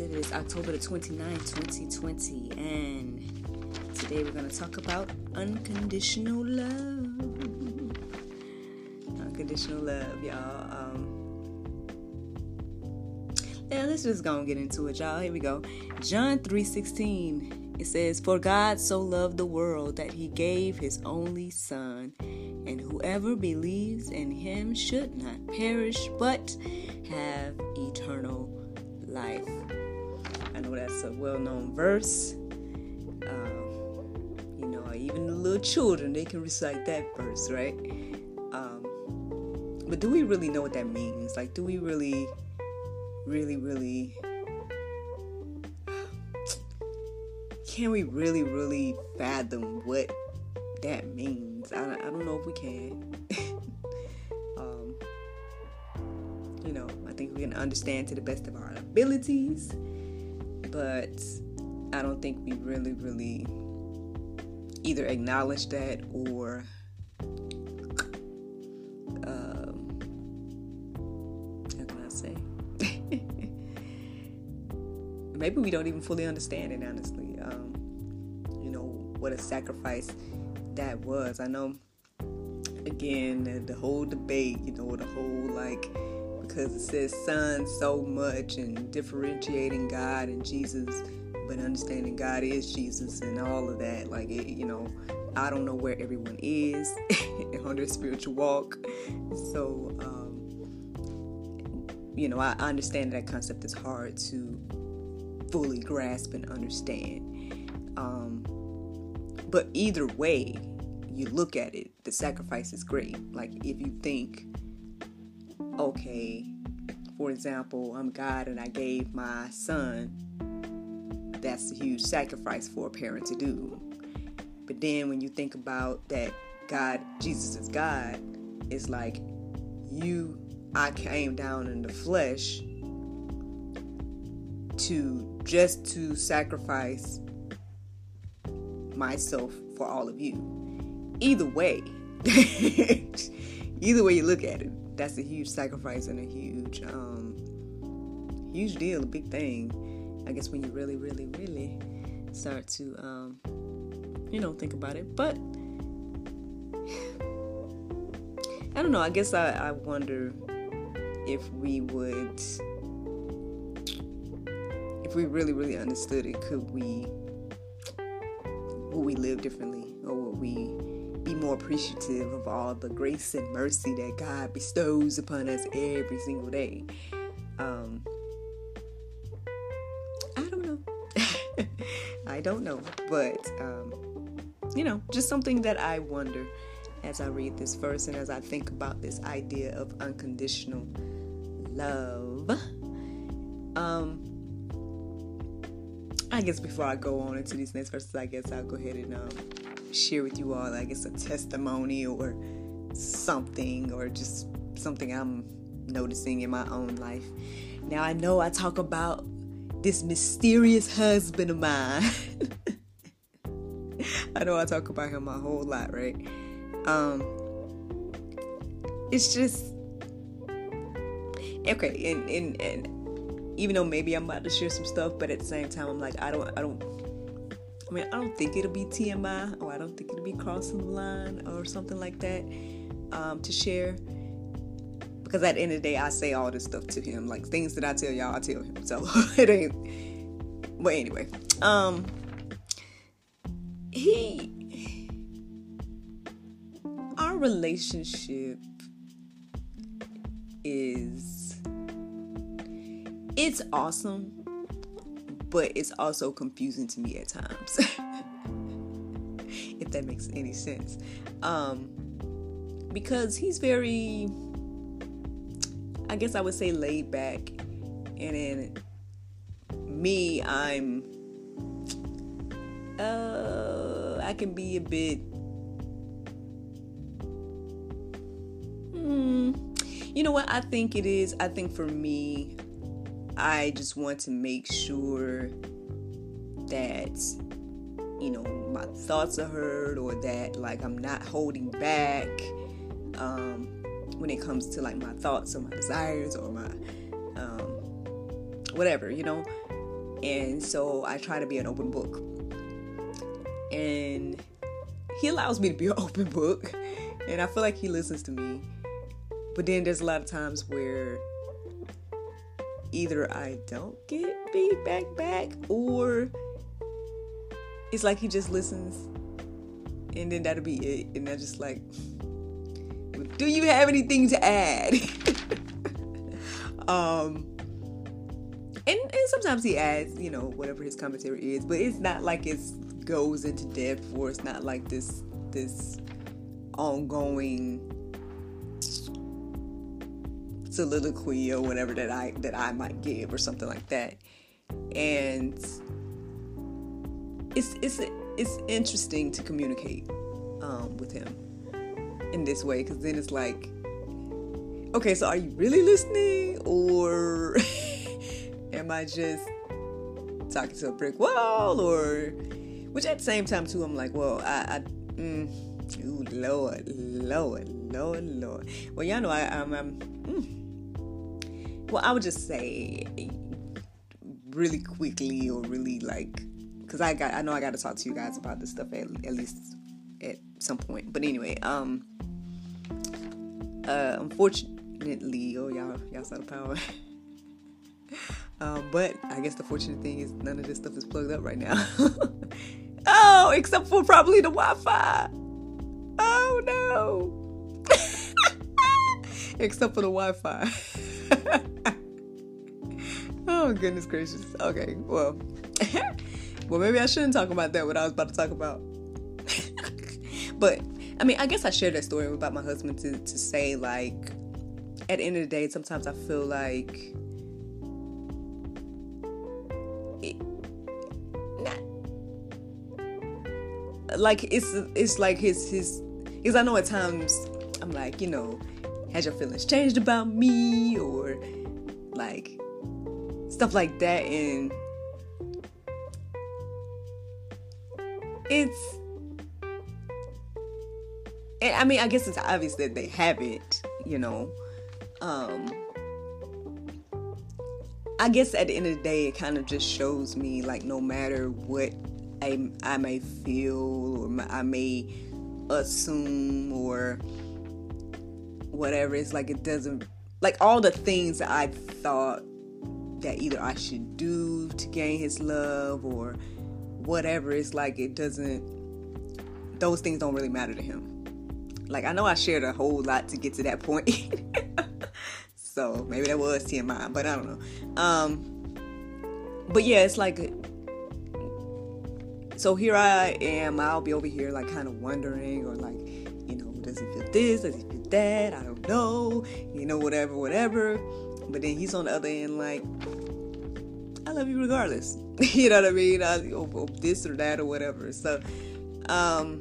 It is October the 29th, 2020, and today we're going to talk about unconditional love. Unconditional love, y'all. Um, yeah, let's just go and get into it, y'all. Here we go. John 3:16. It says, For God so loved the world that he gave his only Son, and whoever believes in him should not perish, but have eternal life. I know that's a well known verse. Um, you know, even the little children, they can recite that verse, right? Um, but do we really know what that means? Like, do we really, really, really can we really, really fathom what that means? I, I don't know if we can. um, you know, I think we can understand to the best of our abilities, but I don't think we really, really either acknowledge that or um, how can I say? Maybe we don't even fully understand it, honestly Um, you know what a sacrifice that was. I know, again, the, the whole debate, you know, the whole like, because it says son so much and differentiating God and Jesus, but understanding God is Jesus and all of that. Like, it, you know, I don't know where everyone is on their spiritual walk. So, um, you know, I understand that concept is hard to fully grasp and understand. Um, but either way you look at it, the sacrifice is great. Like if you think, okay, for example, I'm God and I gave my son, that's a huge sacrifice for a parent to do. But then when you think about that God, Jesus is God, it's like you, I came down in the flesh to just to sacrifice myself for all of you. Either way, either way you look at it, that's a huge sacrifice and a huge, um, huge deal, a big thing. I guess when you really, really, really start to, um, you know, think about it. But I don't know. I guess I, I wonder if we would, if we really, really understood it, could we would we live differently or would we be more appreciative of all the grace and mercy that God bestows upon us every single day? Um, I don't know. I don't know. But, um, you know, just something that I wonder as I read this verse and as I think about this idea of unconditional love. Um, I guess before I go on into these next verses, I guess I'll go ahead and um, share with you all, I guess, a testimony or something, or just something I'm noticing in my own life. Now, I know I talk about this mysterious husband of mine. I know I talk about him a whole lot, right? Um, it's just okay, and and and even though maybe I'm about to share some stuff, but at the same time, I'm like, I don't, I don't. I mean, I don't think it'll be TMI, or I don't think it'll be crossing the line, or something like that, um, to share. Because at the end of the day, I say all this stuff to him, like things that I tell y'all, I tell him. So it ain't. But anyway, um, he our relationship is it's awesome but it's also confusing to me at times if that makes any sense. Um because he's very i guess i would say laid back and then me i'm uh i can be a bit hmm you know what? I think it is i think for me i just want to make sure that you know my thoughts are heard or that like i'm not holding back um when it comes to like my thoughts or my desires or my um whatever you know? And so i try to be an open book. And he allows me to be an open book and i feel like he listens to me. But then there's a lot of times where either I don't get feedback back or it's like he just listens and then that'll be it. And I just like, do you have anything to add? um, and, and sometimes he adds, you know, whatever his commentary is, but it's not like it goes into depth or it's not like this this ongoing soliloquy or whatever that I that I might give or something like that. And it's it's it's interesting to communicate um, with him in this way because then it's like, okay, so are you really listening or am I just talking to a brick wall or which at the same time too I'm like, well, I, I mm, ooh, Lord, Lord, Lord, Lord. Well, y'all know I, I'm, I'm mm, well, I would just say really quickly or really like because I got I know I got to talk to you guys about this stuff at, at least at some point. But anyway, um, uh, unfortunately, oh y'all y'all saw the power. um, but I guess the fortunate thing is none of this stuff is plugged up right now. oh, except for probably the Wi-Fi. Oh no. except for the Wi-Fi. oh goodness gracious. Okay, well, well maybe I shouldn't talk about that. What I was about to talk about. but I mean, I guess I shared that story about my husband to to say like, at the end of the day, sometimes I feel like. Like it's it's like his his because I know at times I'm like you know has your feelings changed about me or like stuff like that and it's and I mean I guess it's obvious that they haven't, you know. Um I guess at the end of the day it kind of just shows me like no matter what I, I may feel or I may assume or whatever. It's like it doesn't like all the things that I thought that either I should do to gain his love or whatever. It's like it doesn't those things don't really matter to him. Like I know I shared a whole lot to get to that point. so maybe that was TMI, but I don't know. Um but yeah, it's like so here I am, I'll be over here like kind of wondering or like, you know, does he feel this? Does he feel that. I don't know, you know, whatever, whatever. But then he's on the other end, like, I love you regardless. you know what I mean? I, or, or this or that or whatever. So, um,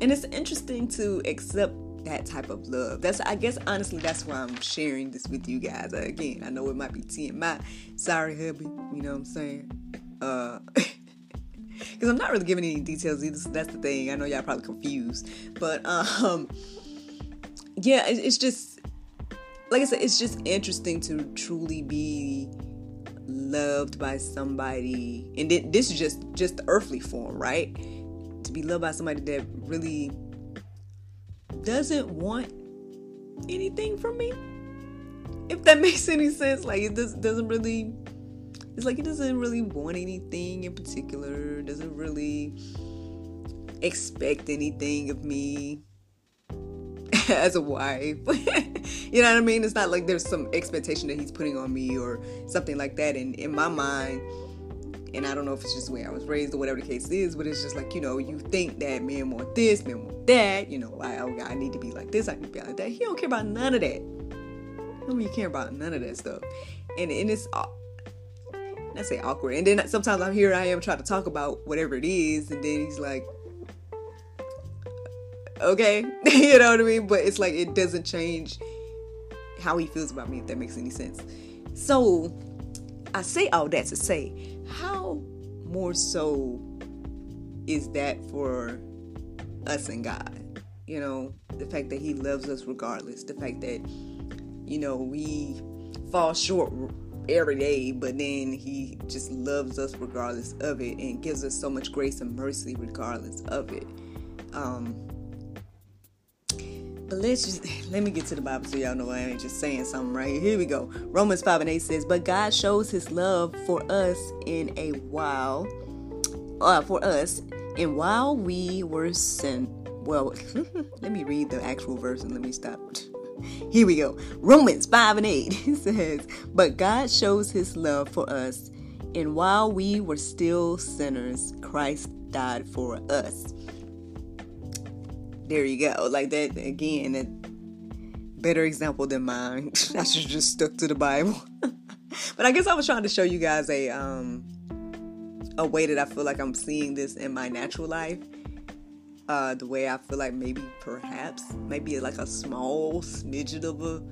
and it's interesting to accept that type of love. That's, I guess, honestly, that's why I'm sharing this with you guys. Again, I know it might be TMI. Sorry, hubby. You know what I'm saying? Uh, because I'm not really giving any details either. So that's the thing. I know y'all probably confused, but um, yeah, it's just like I said, it's just interesting to truly be loved by somebody, and this is just just the earthly form, right? To be loved by somebody that really doesn't want anything from me. If that makes any sense, like it does, doesn't really. It's like he doesn't really want anything in particular. Doesn't really expect anything of me as a wife. you know what I mean? It's not like there's some expectation that he's putting on me or something like that. And in my mind, and I don't know if it's just the way I was raised or whatever the case is, but it's just like, you know, you think that men want this, men want that, you know, I, oh, I need to be like this, I need to be like that. He don't care about none of that. I mean, you care about none of that stuff. And, and it's, I say awkward. And then sometimes I'm here, I am trying to talk about whatever it is, and then he's like, okay, you know what I mean? But it's like it doesn't change how he feels about me, if that makes any sense. So I say all that to say, how more so is that for us and God? You know, the fact that He loves us regardless, the fact that, you know, we fall short every day, but then He just loves us regardless of it and gives us so much grace and mercy regardless of it. Um, but let's just let me get to the Bible so y'all know I ain't just saying something right here. we go. Romans 5 and 8 says, But God shows his love for us in a while uh, for us, and while we were sin well, let me read the actual verse and let me stop. Here we go. Romans 5 and 8 says, But God shows his love for us, and while we were still sinners, Christ died for us there you go. Like that again, that better example than mine. I should just stuck to the Bible. but I guess I was trying to show you guys a um a way that I feel like I'm seeing this in my natural life. Uh, the way I feel like maybe perhaps maybe like a small smidget of a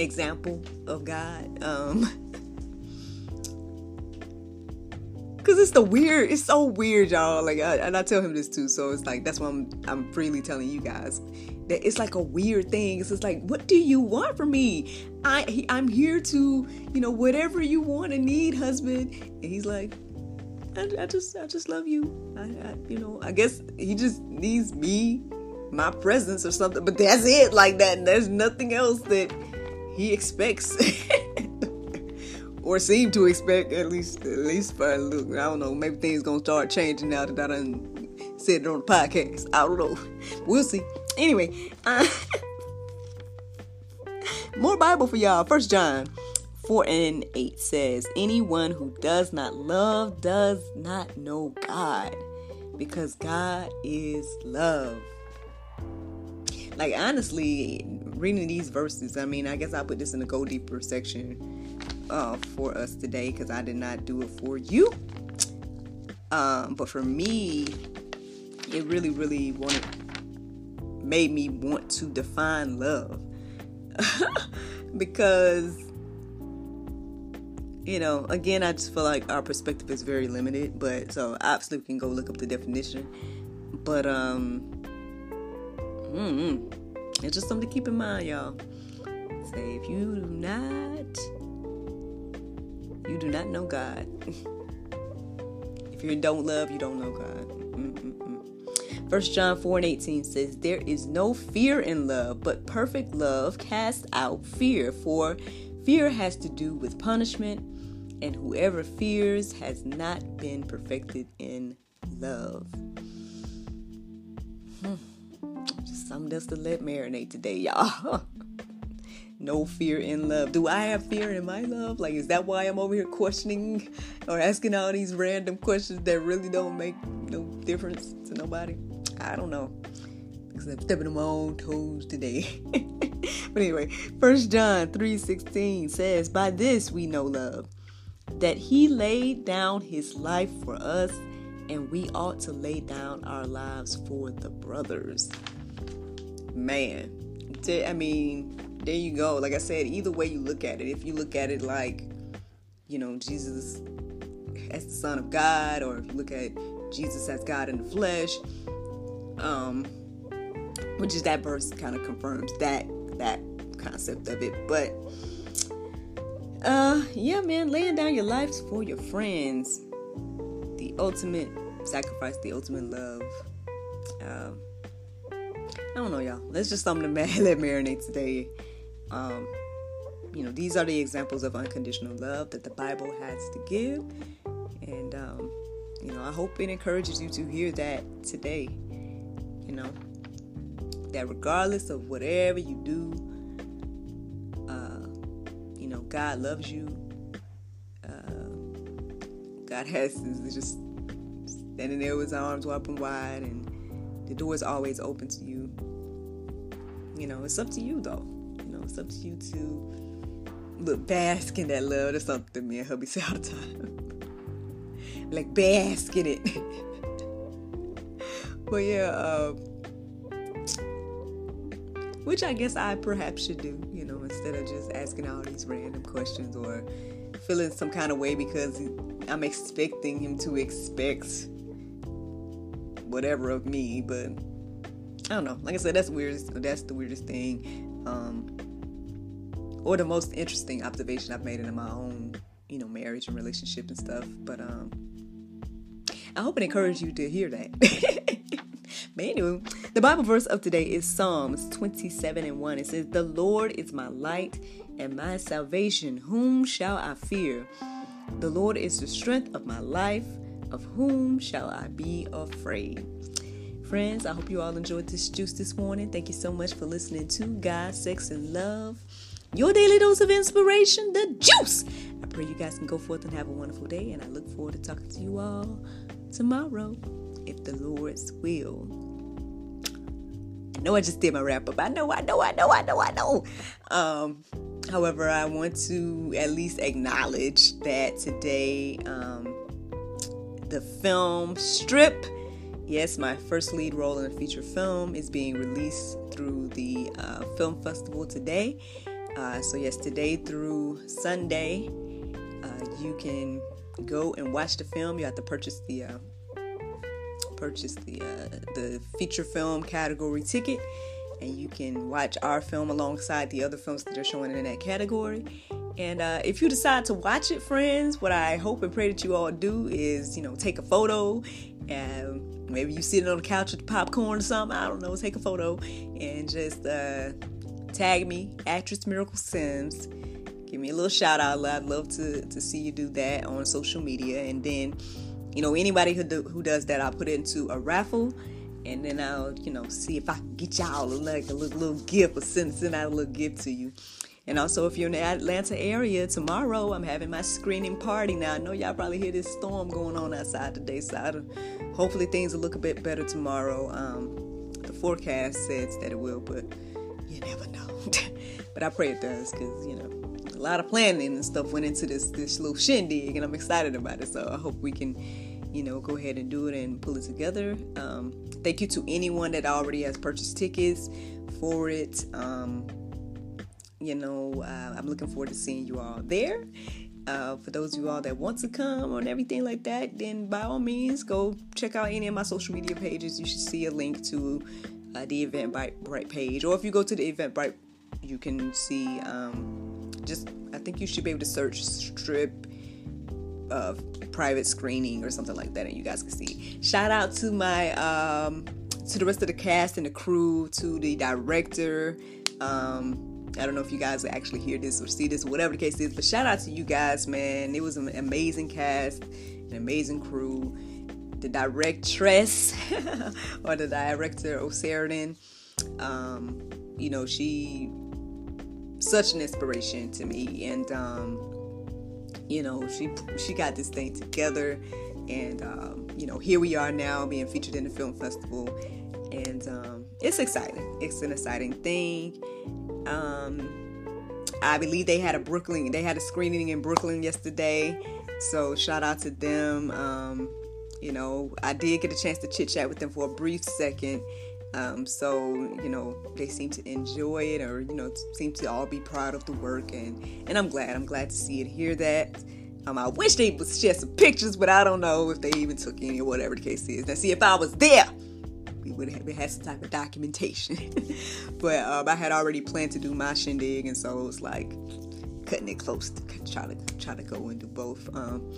example of God. Um Cause it's the weird, it's so weird, y'all. Like, I, and I tell him this too, so it's like that's why I'm I'm freely telling you guys that it's like a weird thing. It's just like, what do you want from me? I I'm here to, you know, whatever you want and need, husband. And he's like, I, I just I just love you. I, I you know I guess he just needs me, my presence or something. But that's it, like that. There's nothing else that he expects. or seem to expect at least at least for look. I don't know. Maybe things gonna start changing now that I done said it on the podcast. I don't know. We'll see. Anyway, uh, more Bible for y'all. First John. 4 and 8 says, Anyone who does not love does not know God, because God is love. Like, honestly, reading these verses, I mean, I guess I'll put this in the go deeper section uh, for us today because I did not do it for you. Um, but for me, it really, really wanted made me want to define love because you know again i just feel like our perspective is very limited but so obviously we can go look up the definition but um mm-hmm. it's just something to keep in mind y'all say if you do not you do not know God. if you don't love, you don't know God. First John 4 and 18 says, There is no fear in love, but perfect love casts out fear, for fear has to do with punishment, and whoever fears has not been perfected in love. Hmm. Just something else to let marinate today, y'all. no fear in love. Do I have fear in my love? Like, is that why I'm over here questioning or asking all these random questions that really don't make no difference to nobody? I don't know. Because I'm stepping on my own toes today. but anyway, First John 3:16 says, By this we know love, that he laid down his life for us, and we ought to lay down our lives for the brothers. Man, I mean, there you go. Like I said, either way you look at it, if you look at it like, you know, Jesus as the Son of God, or if you look at Jesus as God in the flesh, um, which is that verse kind of confirms that that concept of it. But uh, yeah, man, laying down your lives for your friends, the ultimate sacrifice, the ultimate love. Um, I don't know, y'all. Let's just something to let marinate today. Um, you know, these are the examples of unconditional love that the Bible has to give. And um, you know, I hope it encourages you to hear that today. You know, that regardless of whatever you do, God loves you. Uh, God has is just standing there with his arms open wide, and the door is always open to you. You know, it's up to you though. You know, it's up to you to look bask in that love. That's something me and hubby say all the time. like bask in it. but yeah, uh, which I guess I perhaps should do, you know, instead of just asking all these random questions or feeling some kind of way because I'm expecting him to expect whatever of me. But I don't know. Like I said, that's weird. That's the weirdest thing, um, or the most interesting observation I've made in my own, you know, marriage and relationship and stuff. But um, I hope it encouraged you to hear that. But anyway, the Bible verse of today is Psalms 27 and 1. It says, The Lord is my light and my salvation. Whom shall I fear? The Lord is the strength of my life. Of whom shall I be afraid? Friends, I hope you all enjoyed this juice this morning. Thank you so much for listening to God, Sex, and Love. Your daily dose of inspiration, the juice. I pray you guys can go forth and have a wonderful day, and I look forward to talking to you all tomorrow if the Lord's will. Know I just did my wrap up. I know, I know, I know, I know, I know. Um, however, I want to at least acknowledge that today um, the film Strip, yes, my first lead role in a feature film, is being released through the uh, film festival today. Uh, so, yes, today through Sunday, uh, you can go and watch the film. You have to purchase the uh, purchase the uh, the feature film category ticket, and you can watch our film alongside the other films that are showing in that category. And uh, if you decide to watch it, friends, what I hope and pray that you all do is, you know, take a photo and maybe you sitting on the couch with popcorn or something. I don't know. Take a photo and just uh, tag me, actress Miracle Sims. Give me a little shout out. I'd love to to see you do that on social media, and then you know, anybody who do, who does that, I'll put it into a raffle, and then I'll you know see if I can get y'all like a little, little gift or send send out a little gift to you. And also, if you're in the Atlanta area, tomorrow I'm having my screening party. Now, I know y'all probably hear this storm going on outside today, so I hopefully things will look a bit better tomorrow. Um, the forecast says that it will, but you never know. but I pray it does, because, you know, lot of planning and stuff went into this this little shindig, and I'm excited about it. So I hope we can, you know, go ahead and do it and pull it together. Um, thank you to anyone that already has purchased tickets for it. Um, you know, uh, I'm looking forward to seeing you all there. Uh, for those of you all that want to come and everything like that, then by all means, go check out any of my social media pages. You should see a link to uh, the Eventbrite page, or if you go to the Eventbrite, you can see um, just. I think you should be able to search strip of private screening or something like that, and you guys can see. Shout out to my um, to the rest of the cast and the crew, to the director. Um, I don't know if you guys actually hear this or see this, whatever the case is, but shout out to you guys, man. It was an amazing cast, an amazing crew. The directress or the director, O'Seridan, um, you know, she such an inspiration to me, and um, you know, she she got this thing together, and um, you know, here we are now being featured in the film festival, and um, it's exciting. It's an exciting thing um, I believe they had a Brooklyn, they had a screening in Brooklyn yesterday. So shout out to them. Um, you know, I did get a chance to chit chat with them for a brief second. Um, so you know, they seem to enjoy it, or you know, seem to all be proud of the work, and and I'm glad. I'm glad to see and hear that. Um, I wish they would share some pictures, but I don't know if they even took any or whatever the case is. Now, see, if I was there, we would have had some type of documentation. but um, I had already planned to do my shindig, and so it was like cutting it close to try to try to go and do both. Um,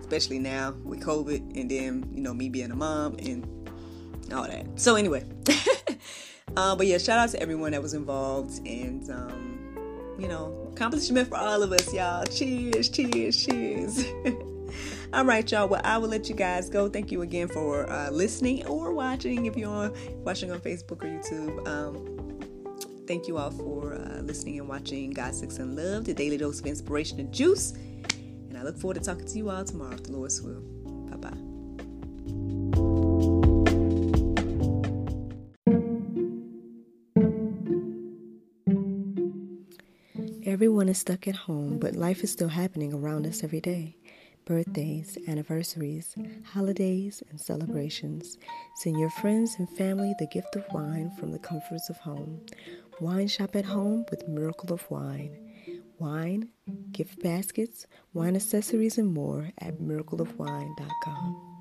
especially now with COVID, and then you know me being a mom and all that. So anyway, uh, but yeah, shout out to everyone that was involved, and um, you know, accomplishment for all of us, y'all. Cheers, cheers, cheers. All right, y'all. Well, I will let you guys go. Thank you again for uh, listening or watching if you're watching on Facebook or YouTube. Um, thank you all for uh, listening and watching God, Sex, and Love, the daily dose of inspiration and juice. And I look forward to talking to you all tomorrow, if the Lord's will. Is stuck at home, but life is still happening around us every day. Birthdays, anniversaries, holidays, and celebrations. Send your friends and family the gift of wine from the comforts of home. Wine shop at home with Miracle of Wine. Wine, gift baskets, wine accessories, and more at miracleofwine.com.